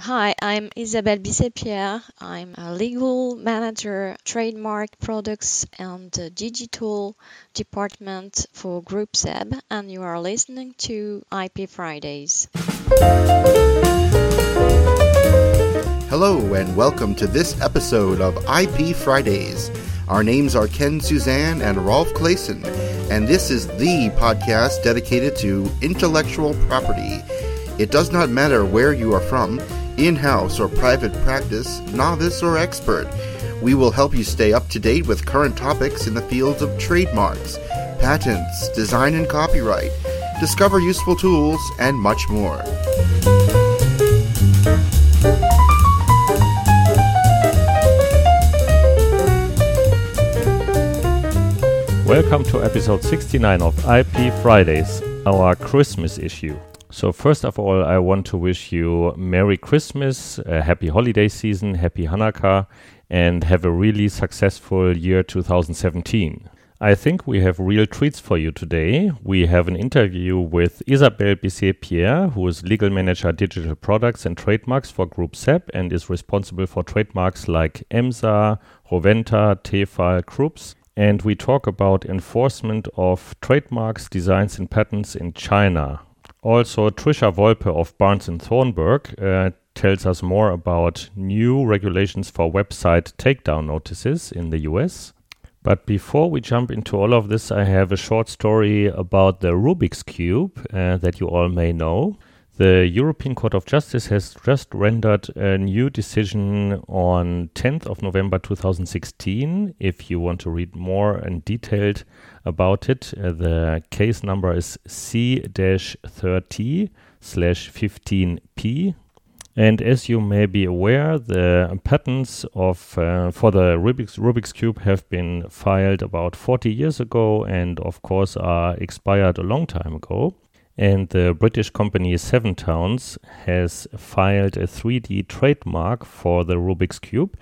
Hi, I'm Isabelle Bissey-Pierre. I'm a legal manager, trademark products and digital department for Group SEB, and you are listening to IP Fridays. Hello, and welcome to this episode of IP Fridays. Our names are Ken Suzan and Rolf Claessen, and this is the podcast dedicated to intellectual property. It does not matter where you are from, in house or private practice, novice or expert. We will help you stay up to date with current topics in the fields of trademarks, patents, design and copyright, discover useful tools, and much more. Welcome to episode 69 of IP Fridays, our Christmas issue. So, first of all, I want to wish you Merry Christmas, a happy holiday season, happy Hanukkah, and have a really successful year 2017. I think we have real treats for you today. We have an interview with Isabelle Bissey-Pierre, who is legal manager digital products and trademarks for Group SEB and is responsible for trademarks like EMSA, Rowenta, Tefal, Krups and we talk about enforcement of trademarks, designs, and patents in China. Also, Trisha Wolpe of Barnes and Thornburg uh, tells us more about new regulations for website takedown notices in the US. But before we jump into all of this, I have a short story about the Rubik's Cube uh, that you all may know. The European Court of Justice has just rendered a new decision on 10th of November 2016. If you want to read more and detailed about it, uh, the case number is C-30 slash 15P. And as you may be aware, the patents of uh, for the Rubik's, Rubik's Cube have been filed about 40 years ago and of course are expired a long time ago and the British company Seven Towns has filed a 3D trademark for the Rubik's Cube,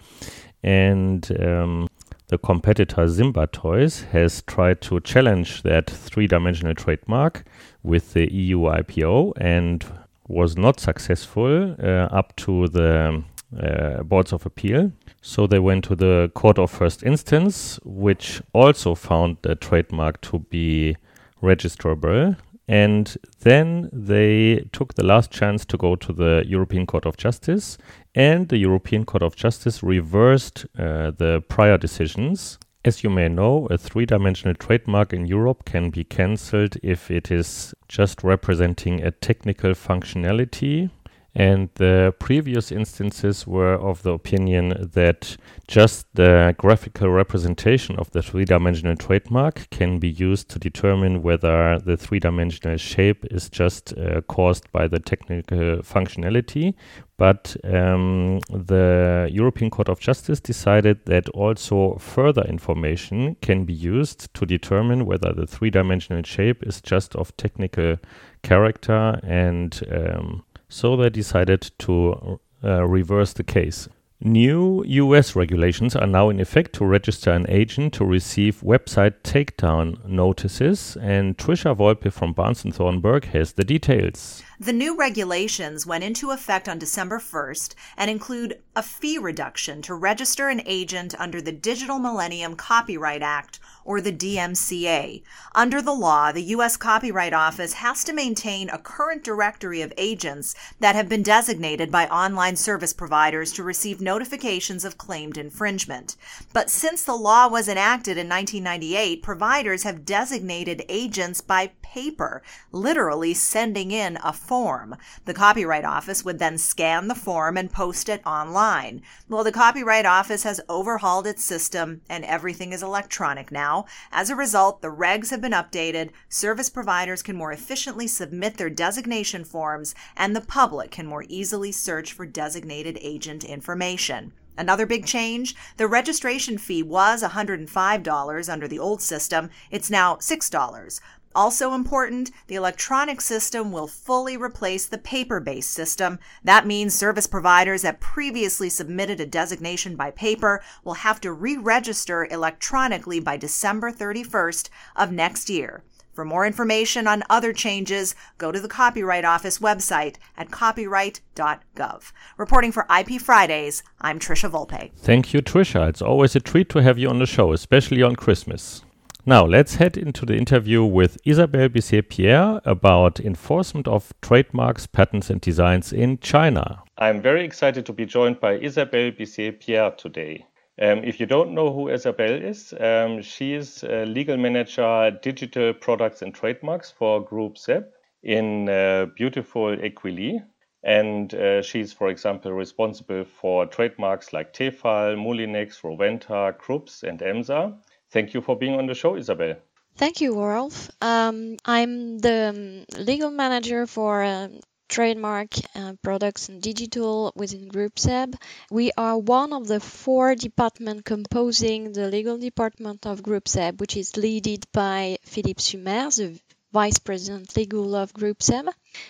and um, the competitor Simba Toys has tried to challenge that three dimensional trademark with the EU IPO and was not successful uh, up to the uh, boards of appeal. So they went to the court of first instance, which also found the trademark to be registrable and then they took the last chance to go to the European Court of Justice, and the European Court of Justice reversed uh, the prior decisions. As you may know, a three dimensional trademark in Europe can be cancelled if it is just representing a technical functionality and the previous instances were of the opinion that just the graphical representation of the three dimensional trademark can be used to determine whether the three dimensional shape is just uh, caused by the technical functionality. But um, the European Court of Justice decided that also further information can be used to determine whether the three dimensional shape is just of technical character and um, so they decided to uh, reverse the case. New US regulations are now in effect to register an agent to receive website takedown notices, and Trisha Wolpe from Barnes & Thornburg has the details. The new regulations went into effect on December 1st and include a fee reduction to register an agent under the Digital Millennium Copyright Act or the DMCA. Under the law, the U.S. Copyright Office has to maintain a current directory of agents that have been designated by online service providers to receive notifications of claimed infringement. But since the law was enacted in 1998, providers have designated agents by paper, literally sending in a form. The Copyright Office would then scan the form and post it online. Well, the Copyright Office has overhauled its system and everything is electronic now. As a result, the regs have been updated, service providers can more efficiently submit their designation forms, and the public can more easily search for designated agent information. Another big change the registration fee was $105 under the old system. It's now $6. Also important, the electronic system will fully replace the paper based system. That means service providers that previously submitted a designation by paper will have to re register electronically by December 31st of next year. For more information on other changes, go to the Copyright Office website at copyright.gov. Reporting for IP Fridays, I'm Trisha Volpe. Thank you, Trisha. It's always a treat to have you on the show, especially on Christmas. Now, let's head into the interview with Isabelle Bissey Pierre about enforcement of trademarks, patents, and designs in China. I'm very excited to be joined by Isabelle Bissey Pierre today. Um, if you don't know who Isabelle is, um, she is legal manager digital products and trademarks for Group SEB in uh, beautiful Écully. And uh, she's, for example, responsible for trademarks like Tefal, Moulinex, Rowenta, Krups, and EMSA. Thank you for being on the show, Isabel. Thank you, Rolf. Um, I'm the um, legal manager for uh, trademark uh, products and digital within Group SEB. We are one of the four departments composing the legal department of Group SEB, which is led by Philippe Sumer, the Vice President Legal of Group SEB.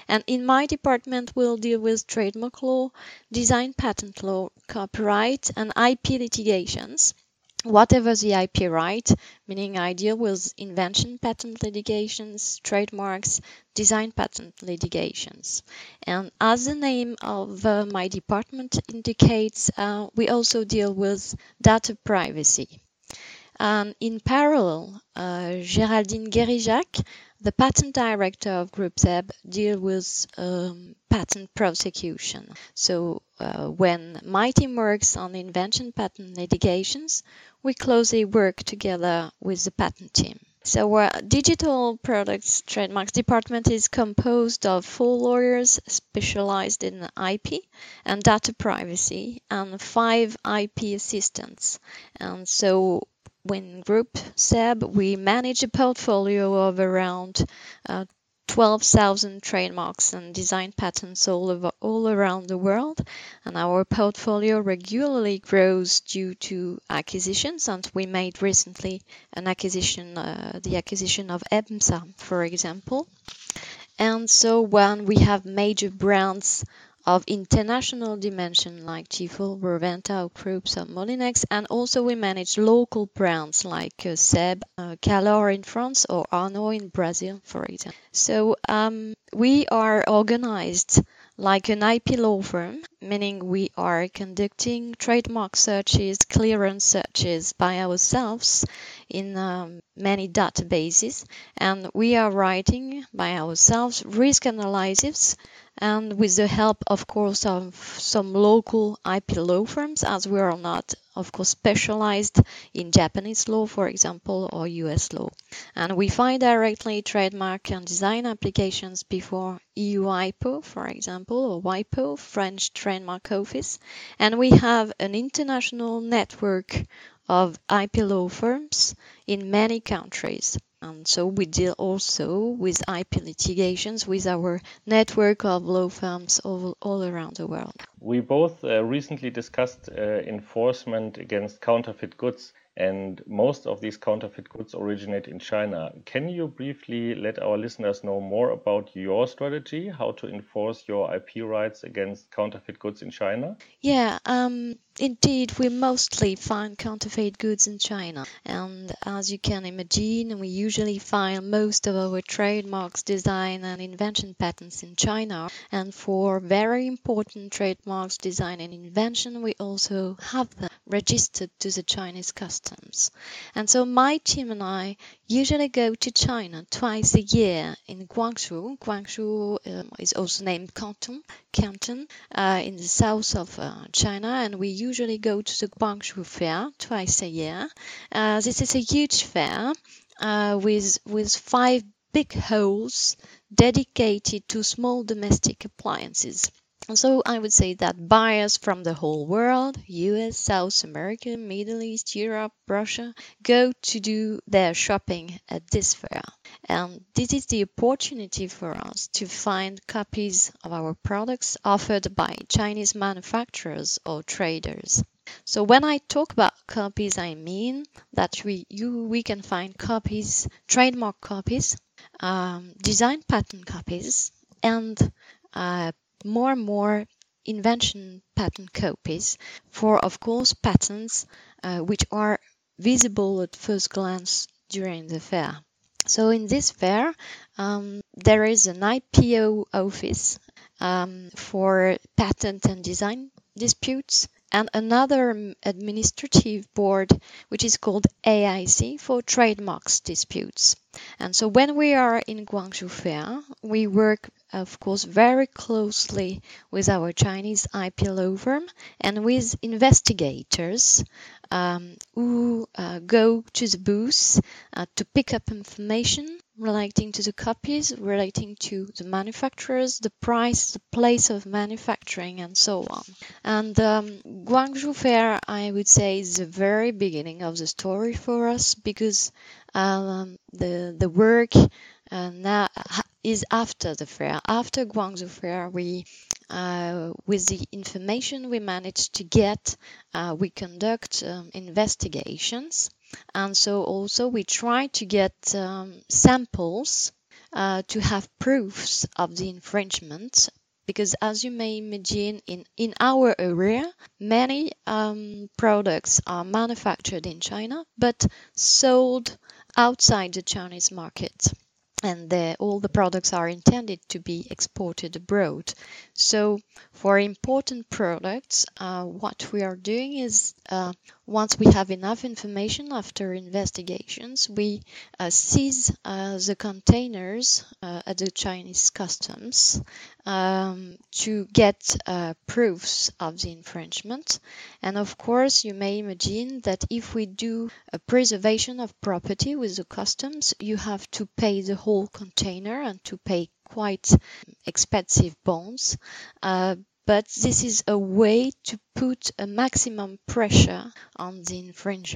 And in my department, we'll deal with trademark law, design patent law, copyright, and IP litigations whatever the IP right, meaning I deal with invention patent litigations, trademarks, design patent litigations. And as the name of uh, my department indicates, uh, we also deal with data privacy. And in parallel, uh, Géraldine Guérijac, the patent director of Group SEB, deal with um, patent prosecution. So uh, when my team works on invention patent litigations, we closely work together with the patent team. So our digital products trademarks department is composed of four lawyers specialized in IP and data privacy and five IP assistants. And so when Group SEB, we manage a portfolio of around uh, 12,000 trademarks and design patents all around the world. And our portfolio regularly grows due to acquisitions and we made recently an acquisition uh, the acquisition of EMSA for example. And so when we have major brands of international dimension like Tefal, Rowenta, Krups, or Moulinex, and also we manage local brands like uh, Seb, uh, Calor in France, or Arno in Brazil, for example. So um, we are organized like an IP law firm, meaning we are conducting trademark searches, clearance searches by ourselves in um, many databases, and we are writing by ourselves risk analysis and with the help, of course, of some local IP law firms, as we are not, of course, specialized in Japanese law, for example, or US law. And we find directly trademark and design applications before EU IPO, for example, or WIPO, French Trademark Office. And we have an international network of IP law firms in many countries. And so we deal also with IP litigations with our network of law firms all, all around the world. We both uh, recently discussed uh, enforcement against counterfeit goods and most of these counterfeit goods originate in China. Can you briefly let our listeners know more about your strategy, how to enforce your IP rights against counterfeit goods in China? Yeah, um, indeed, we mostly find counterfeit goods in China. And as you can imagine, we usually find most of our trademarks, design, and invention patents in China. And for very important trademarks, design, and invention, we also have them registered to the Chinese customs. And so my team and I usually go to China twice a year in Guangzhou. Guangzhou um, is also named Canton, Canton uh, in the south of uh, China, and we usually go to the Guangzhou Fair twice a year. Uh, this is a huge fair uh, with with five big halls dedicated to small domestic appliances. So I would say that buyers from the whole world, US, South America, Middle East, Europe, Russia, go to do their shopping at this fair. And this is the opportunity for us to find copies of our products offered by Chinese manufacturers or traders. So when I talk about copies, I mean that we you we can find copies, trademark copies, um, design patent copies, and uh, more and more invention patent copies for, of course, patents uh, which are visible at first glance during the fair. So in this fair, um, there is an IPO office um, for patent and design disputes and another administrative board which is called AIC for trademarks disputes. And so when we are in Guangzhou Fair, we work of course very closely with our Chinese IP law firm and with investigators um, who uh, go to the booth uh, to pick up information relating to the copies, relating to the manufacturers, the price, the place of manufacturing, and so on. And um, Guangzhou Fair, I would say, is the very beginning of the story for us because um, the the work uh, now is after the fair. After Guangzhou Fair, we, uh, with the information we managed to get, uh, we conduct um, investigations, and so also we try to get um, samples uh, to have proofs of the infringement. Because as you may imagine, in, in our area, many um, products are manufactured in China but sold outside the Chinese market and the, all the products are intended to be exported abroad. So, for important products, uh, what we are doing is uh, once we have enough information after investigations, we uh, seize uh, the containers uh, at the Chinese customs um, to get uh, proofs of the infringement. And of course, you may imagine that if we do a preservation of property with the customs, you have to pay the whole container and to pay quite expensive bonds. Uh, but this is a way to put a maximum pressure on the infringer.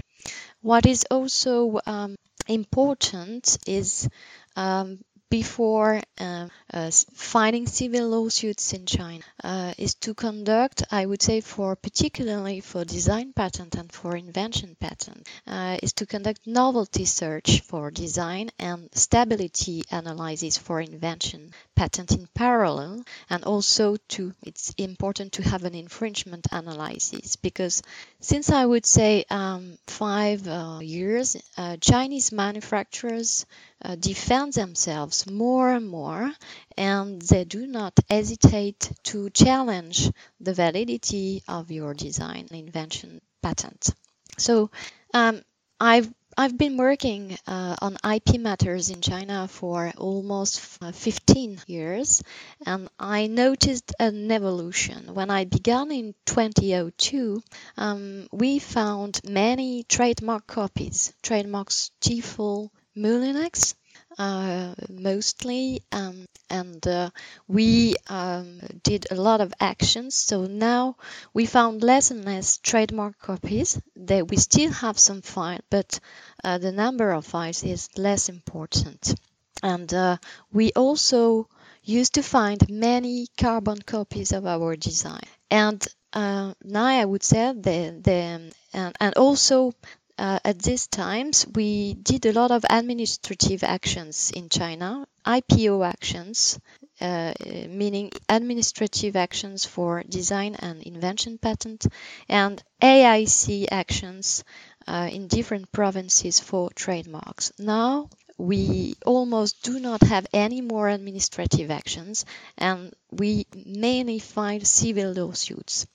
What is also um, important is um, before uh, uh, filing civil lawsuits in China uh, is to conduct, I would say, for particularly for design patent and for invention patent, uh, is to conduct novelty search for design and stability analysis for invention patent in parallel, and also to it's important to have an infringement analysis because since I would say um, five uh, years, uh, Chinese manufacturers uh, defend themselves more and more, and they do not hesitate to challenge the validity of your design, invention, patent. So um, I've I've been working uh, on IP matters in China for almost 15 years, and I noticed an evolution. When I began in 2002, um, we found many trademark copies, trademarks Tefal, Moulinex, uh, mostly, um, and uh, we um, did a lot of actions. So now we found less and less trademark copies. That we still have some files, but uh, the number of files is less important. And uh, we also used to find many carbon copies of our design. And uh, now I would say the, the and, and also uh, at these times, we did a lot of administrative actions in China, IPO actions, uh, meaning administrative actions for design and invention patent, and AIC actions uh, in different provinces for trademarks. Now, we almost do not have any more administrative actions, and we mainly file civil lawsuits.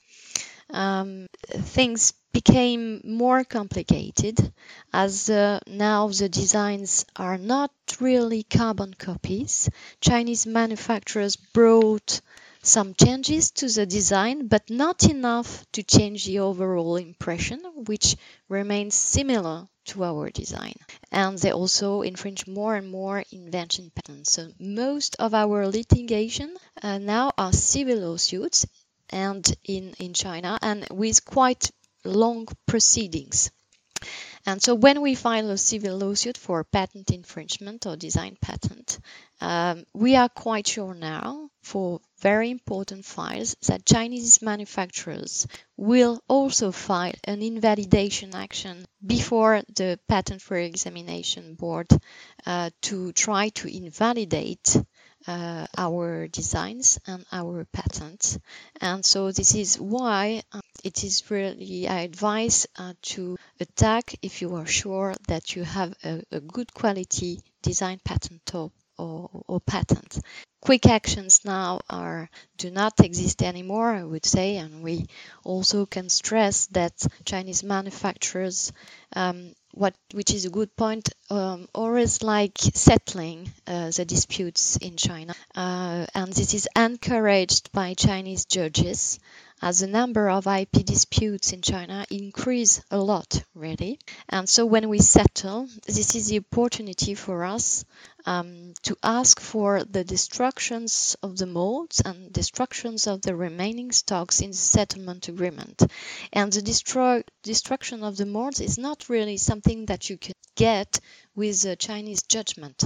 Um, things became more complicated as uh, now the designs are not really carbon copies. Chinese manufacturers brought some changes to the design, but not enough to change the overall impression, which remains similar to our design. And they also infringe more and more invention patents. So most of our litigation uh, now are civil lawsuits and in, in China and with quite long proceedings. And so when we file a civil lawsuit for patent infringement or design patent, um, we are quite sure now for very important files that Chinese manufacturers will also file an invalidation action before the patent re-examination board uh, to try to invalidate uh, our designs and our patents. And so this is why uh, it is really I advise uh, to attack if you are sure that you have a, a good quality design patent or, or, or patent. Quick actions now are do not exist anymore, I would say, and we also can stress that Chinese manufacturers um, what which is a good point um, always like settling uh, the disputes in China. Uh, and this is encouraged by Chinese judges as the number of IP disputes in China increase a lot really. And so when we settle this is the opportunity for us um, to ask for the destructions of the molds and destructions of the remaining stocks in the settlement agreement. And the destroy, destruction of the molds is not really something that you can get with a Chinese judgment.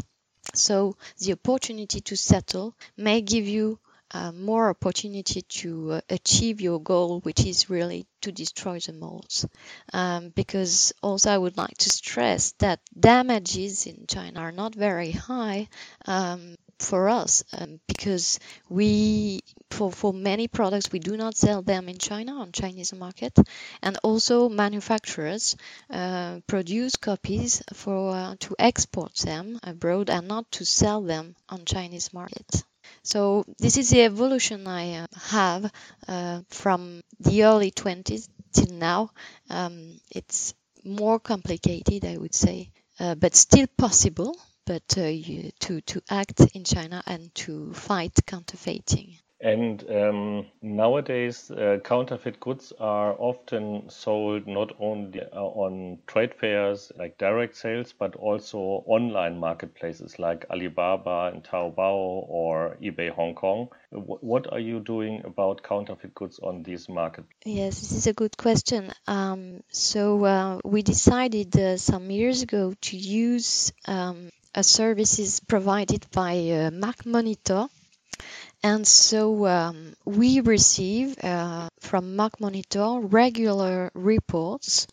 So the opportunity to settle may give you uh, more opportunity to uh, achieve your goal, which is really to destroy the molds. Um, because also I would like to stress that damages in China are not very high um, for us um, because we for, for many products we do not sell them in China on Chinese market and also manufacturers uh, produce copies for uh, to export them abroad and not to sell them on Chinese market. So this is the evolution I uh, have uh, from the early 20s till now. Um, it's more complicated, I would say, uh, but still possible. But uh, you, to to act in China and to fight counterfeiting. And um, nowadays, uh, counterfeit goods are often sold not only uh, on trade fairs like direct sales, but also online marketplaces like Alibaba and Taobao or eBay Hong Kong. What are you doing about counterfeit goods on these markets? Yes, this is a good question. Um, so uh, we decided uh, some years ago to use um, a services provided by uh, MarkMonitor and so um, we receive uh, from MarkMonitor regular reports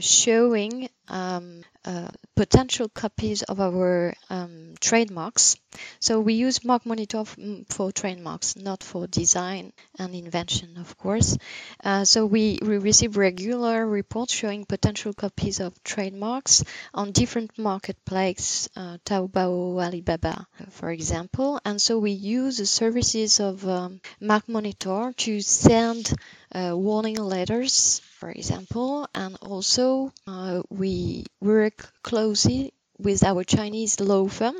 showing um, uh, potential copies of our um, trademarks. So we use MarkMonitor f- for trademarks, not for design and invention, of course. Uh, so we, we receive regular reports showing potential copies of trademarks on different marketplaces, uh, Taobao, Alibaba, for example. And so we use the services of um, MarkMonitor to send uh, warning letters, for example, and also uh, we work closely with our Chinese law firm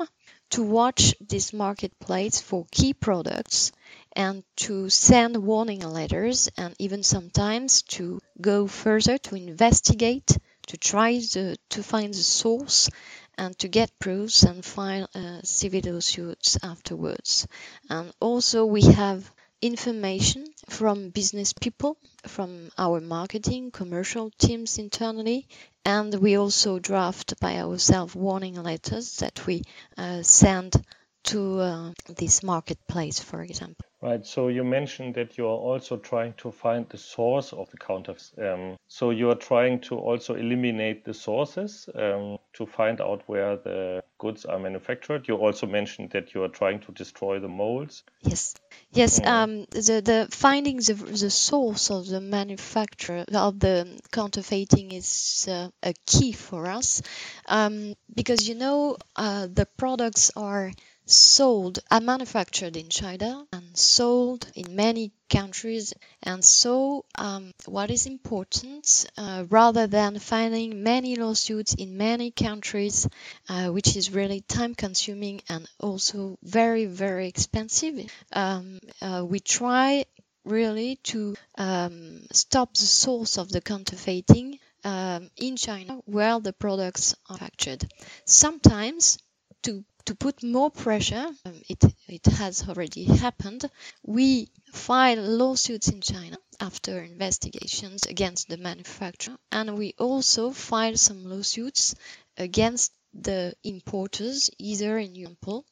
to watch this marketplace for key products and to send warning letters and even sometimes to go further to investigate to try the, to find the source and to get proofs and file uh, civil lawsuits afterwards. And also we have information from business people, from our marketing, commercial teams internally, and we also draft by ourselves warning letters that we uh, send to uh, this marketplace, for example. Right. So you mentioned that you are also trying to find the source of the counterfeit. Um, so you are trying to also eliminate the sources um, to find out where the goods are manufactured. You also mentioned that you are trying to destroy the molds. Yes. Yes. Um, the the finding the the source of the manufacturer of the counterfeiting is uh, a key for us um, because you know uh, the products are sold are manufactured in China and sold in many countries. And so um, what is important uh, rather than filing many lawsuits in many countries uh, which is really time consuming and also very very expensive um, uh, we try really to um, stop the source of the counterfeiting um, in China where the products are manufactured. Sometimes to to put more pressure, um, it, it has already happened, we file lawsuits in China after investigations against the manufacturer, and we also file some lawsuits against the importers, either in Europe.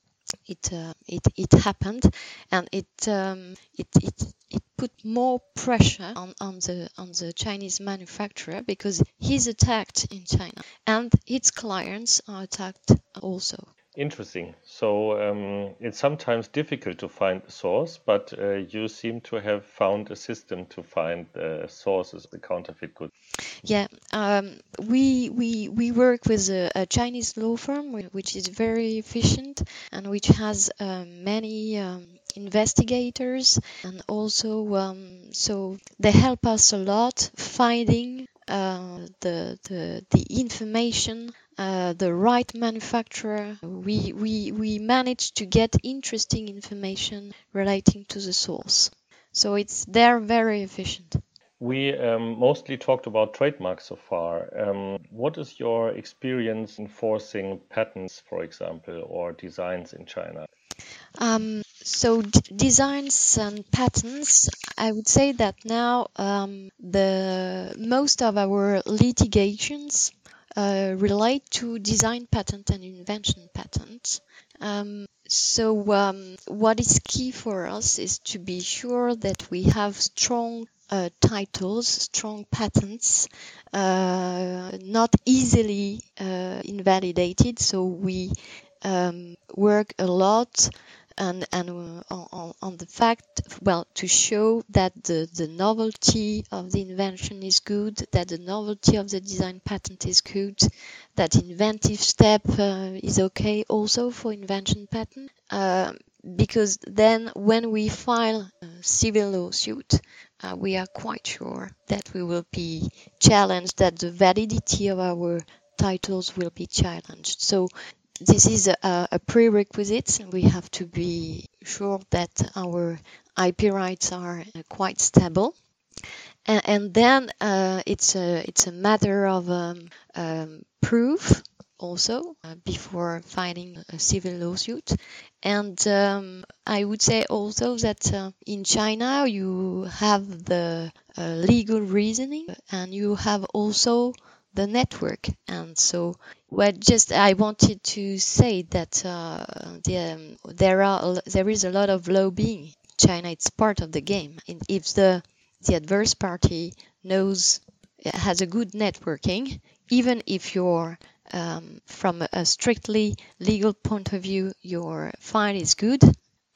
It, uh, it it happened, and it um, it it it put more pressure on, on the on the Chinese manufacturer because he's attacked in China, and its clients are attacked also. Interesting. So um, it's sometimes difficult to find the source, but uh, you seem to have found a system to find the sources of the counterfeit goods. Yeah, um, we we we work with a, a, Chinese law firm which is very efficient and which has um, many um, investigators and also um, so they help us a lot finding uh, the the the information uh, the right manufacturer. We, we, we managed to get interesting information relating to the source. So it's they're very efficient. We um, mostly talked about trademarks so far. Um, what is your experience enforcing patents, for example, or designs in China? Um, so designs and patents, I would say that now um, the most of our litigations uh, relate to design patent and invention patent. Um, so um, what is key for us is to be sure that we have strong uh, titles, strong patents, uh, not easily uh, invalidated. So we um, work a lot and and uh, on, on the fact well to show that the the novelty of the invention is good that the novelty of the design patent is good that inventive step uh, is okay also for invention patent uh, because then when we file a civil lawsuit uh, we are quite sure that we will be challenged that the validity of our titles will be challenged. So this is a, a prerequisite. We have to be sure that our IP rights are uh, quite stable. And, and then uh, it's a it's a matter of um, um, proof also uh, before filing a civil lawsuit. And um, I would say also that uh, in China you have the uh, legal reasoning and you have also the network. And so, well, just I wanted to say that uh, the, um, there are there is a lot of lobbying. China, it's part of the game. And if the the adverse party knows has a good networking, even if you're um, from a strictly legal point of view, your file is good.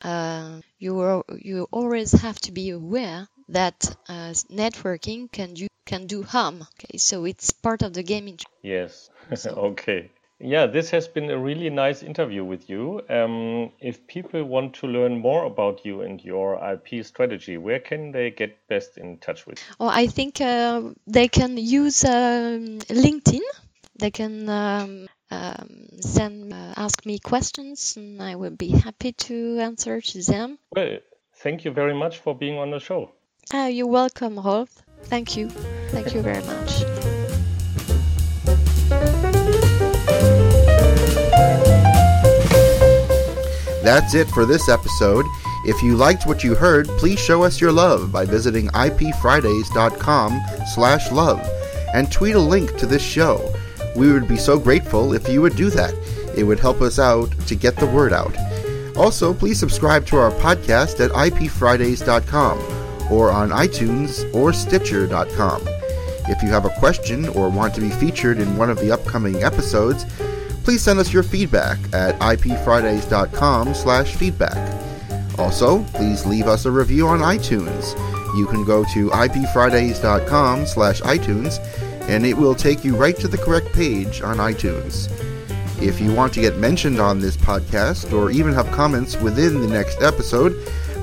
Uh, you you always have to be aware that uh, networking can can do harm. Okay, so it's part of the game. Yes. okay. Yeah, this has been a really nice interview with you. Um, if people want to learn more about you and your IP strategy, where can they get best in touch with? You? Oh, I think uh, they can use um, LinkedIn. They can um, um, send uh, ask me questions, and I will be happy to answer to them. Well, thank you very much for being on the show. Uh, you're welcome, Rolf. Thank you. Thank you very much. That's it for this episode. If you liked what you heard, please show us your love by visiting ipfridays.com slash love and tweet a link to this show. We would be so grateful if you would do that. It would help us out to get the word out. Also, please subscribe to our podcast at ipfridays.com or on iTunes or Stitcher.com. If you have a question or want to be featured in one of the upcoming episodes, please send us your feedback at ipfridays.com slash feedback. Also, please leave us a review on iTunes. You can go to ipfridays.com slash iTunes and it will take you right to the correct page on iTunes. If you want to get mentioned on this podcast or even have comments within the next episode,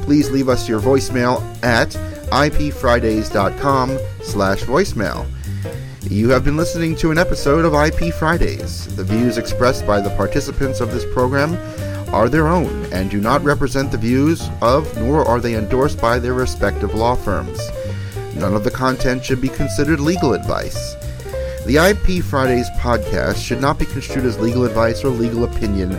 please leave us your voicemail at ipfridays.com slash voicemail. You have been listening to an episode of IP Fridays. The views expressed by the participants of this program are their own and do not represent the views of, nor are they endorsed by their respective law firms. None of the content should be considered legal advice. The IP Fridays podcast should not be construed as legal advice or legal opinion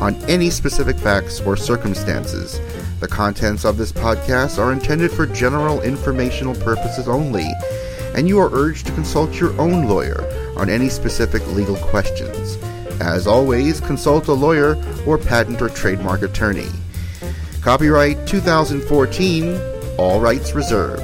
on any specific facts or circumstances. The contents of this podcast are intended for general informational purposes only, and you are urged to consult your own lawyer on any specific legal questions. As always, consult a lawyer or patent or trademark attorney. Copyright 2014, all rights reserved.